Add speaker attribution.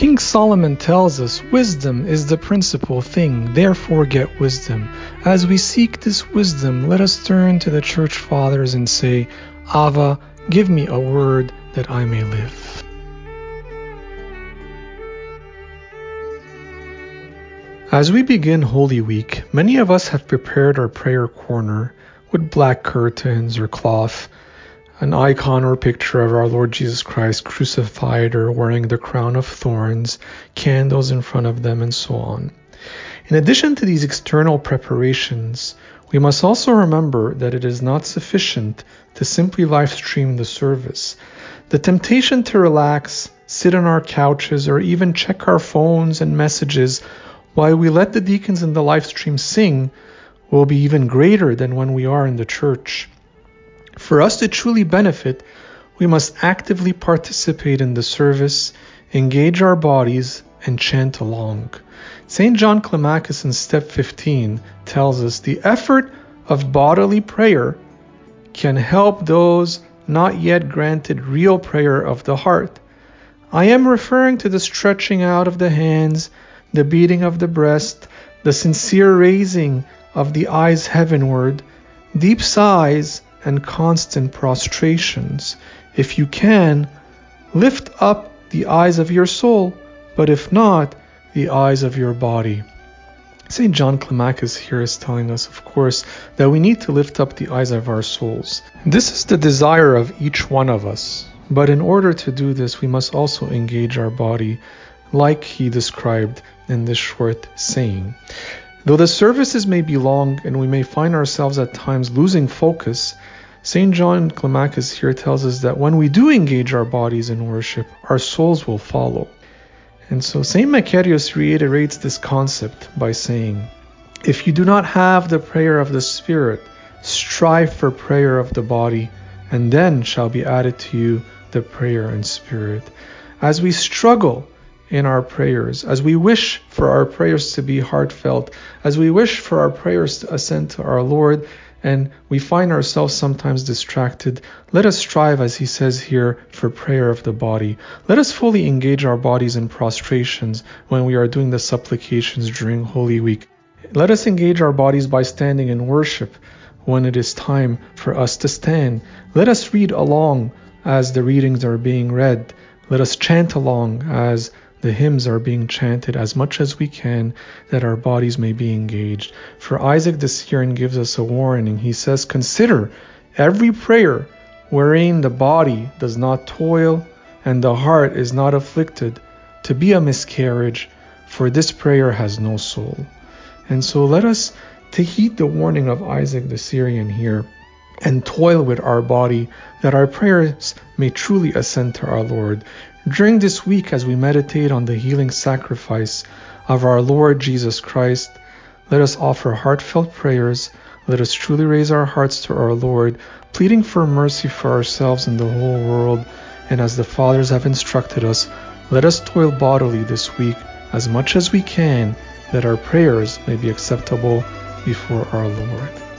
Speaker 1: King Solomon tells us wisdom is the principal thing, therefore get wisdom. As we seek this wisdom, let us turn to the church fathers and say, Ava, give me a word that I may live. As we begin Holy Week, many of us have prepared our prayer corner with black curtains or cloth, an icon or picture of our Lord Jesus Christ crucified or wearing the crown of thorns, candles in front of them, and so on. In addition to these external preparations, we must also remember that it is not sufficient to simply live stream the service. The temptation to relax, sit on our couches, or even check our phones and messages while we let the deacons in the live stream sing, will be even greater than when we are in the church. For us to truly benefit, we must actively participate in the service, engage our bodies, and chant along. St. John Climacus in step 15 tells us the effort of bodily prayer can help those not yet granted real prayer of the heart. I am referring to the stretching out of the hands the beating of the breast, the sincere raising of the eyes heavenward, deep sighs, and constant prostrations. If you can, lift up the eyes of your soul, but if not, the eyes of your body. St. John Climacus here is telling us, of course, that we need to lift up the eyes of our souls. This is the desire of each one of us. But in order to do this, we must also engage our body, like he described in this short saying. Though the services may be long and we may find ourselves at times losing focus, St. John Climacus here tells us that when we do engage our bodies in worship, our souls will follow. And so St. Macarius reiterates this concept by saying, If you do not have the prayer of the Spirit, strive for prayer of the body, and then shall be added to you the prayer in spirit. As we struggle in our prayers, as we wish for our prayers to be heartfelt, as we wish for our prayers to ascend to our Lord, and we find ourselves sometimes distracted, let us strive, as he says here, for prayer of the body. Let us fully engage our bodies in prostrations when we are doing the supplications during Holy Week. Let us engage our bodies by standing in worship when it is time for us to stand. Let us read along as the readings are being read. Let us chant along as the hymns are being chanted as much as we can that our bodies may be engaged. For Isaac the Syrian gives us a warning. He says, Consider every prayer wherein the body does not toil and the heart is not afflicted to be a miscarriage, for this prayer has no soul. And so let us to heed the warning of Isaac the Syrian here and toil with our body that our prayers may truly ascend to our Lord. During this week, as we meditate on the healing sacrifice of our Lord Jesus Christ, let us offer heartfelt prayers. Let us truly raise our hearts to our Lord, pleading for mercy for ourselves and the whole world. And as the Fathers have instructed us, let us toil bodily this week as much as we can, that our prayers may be acceptable before our Lord.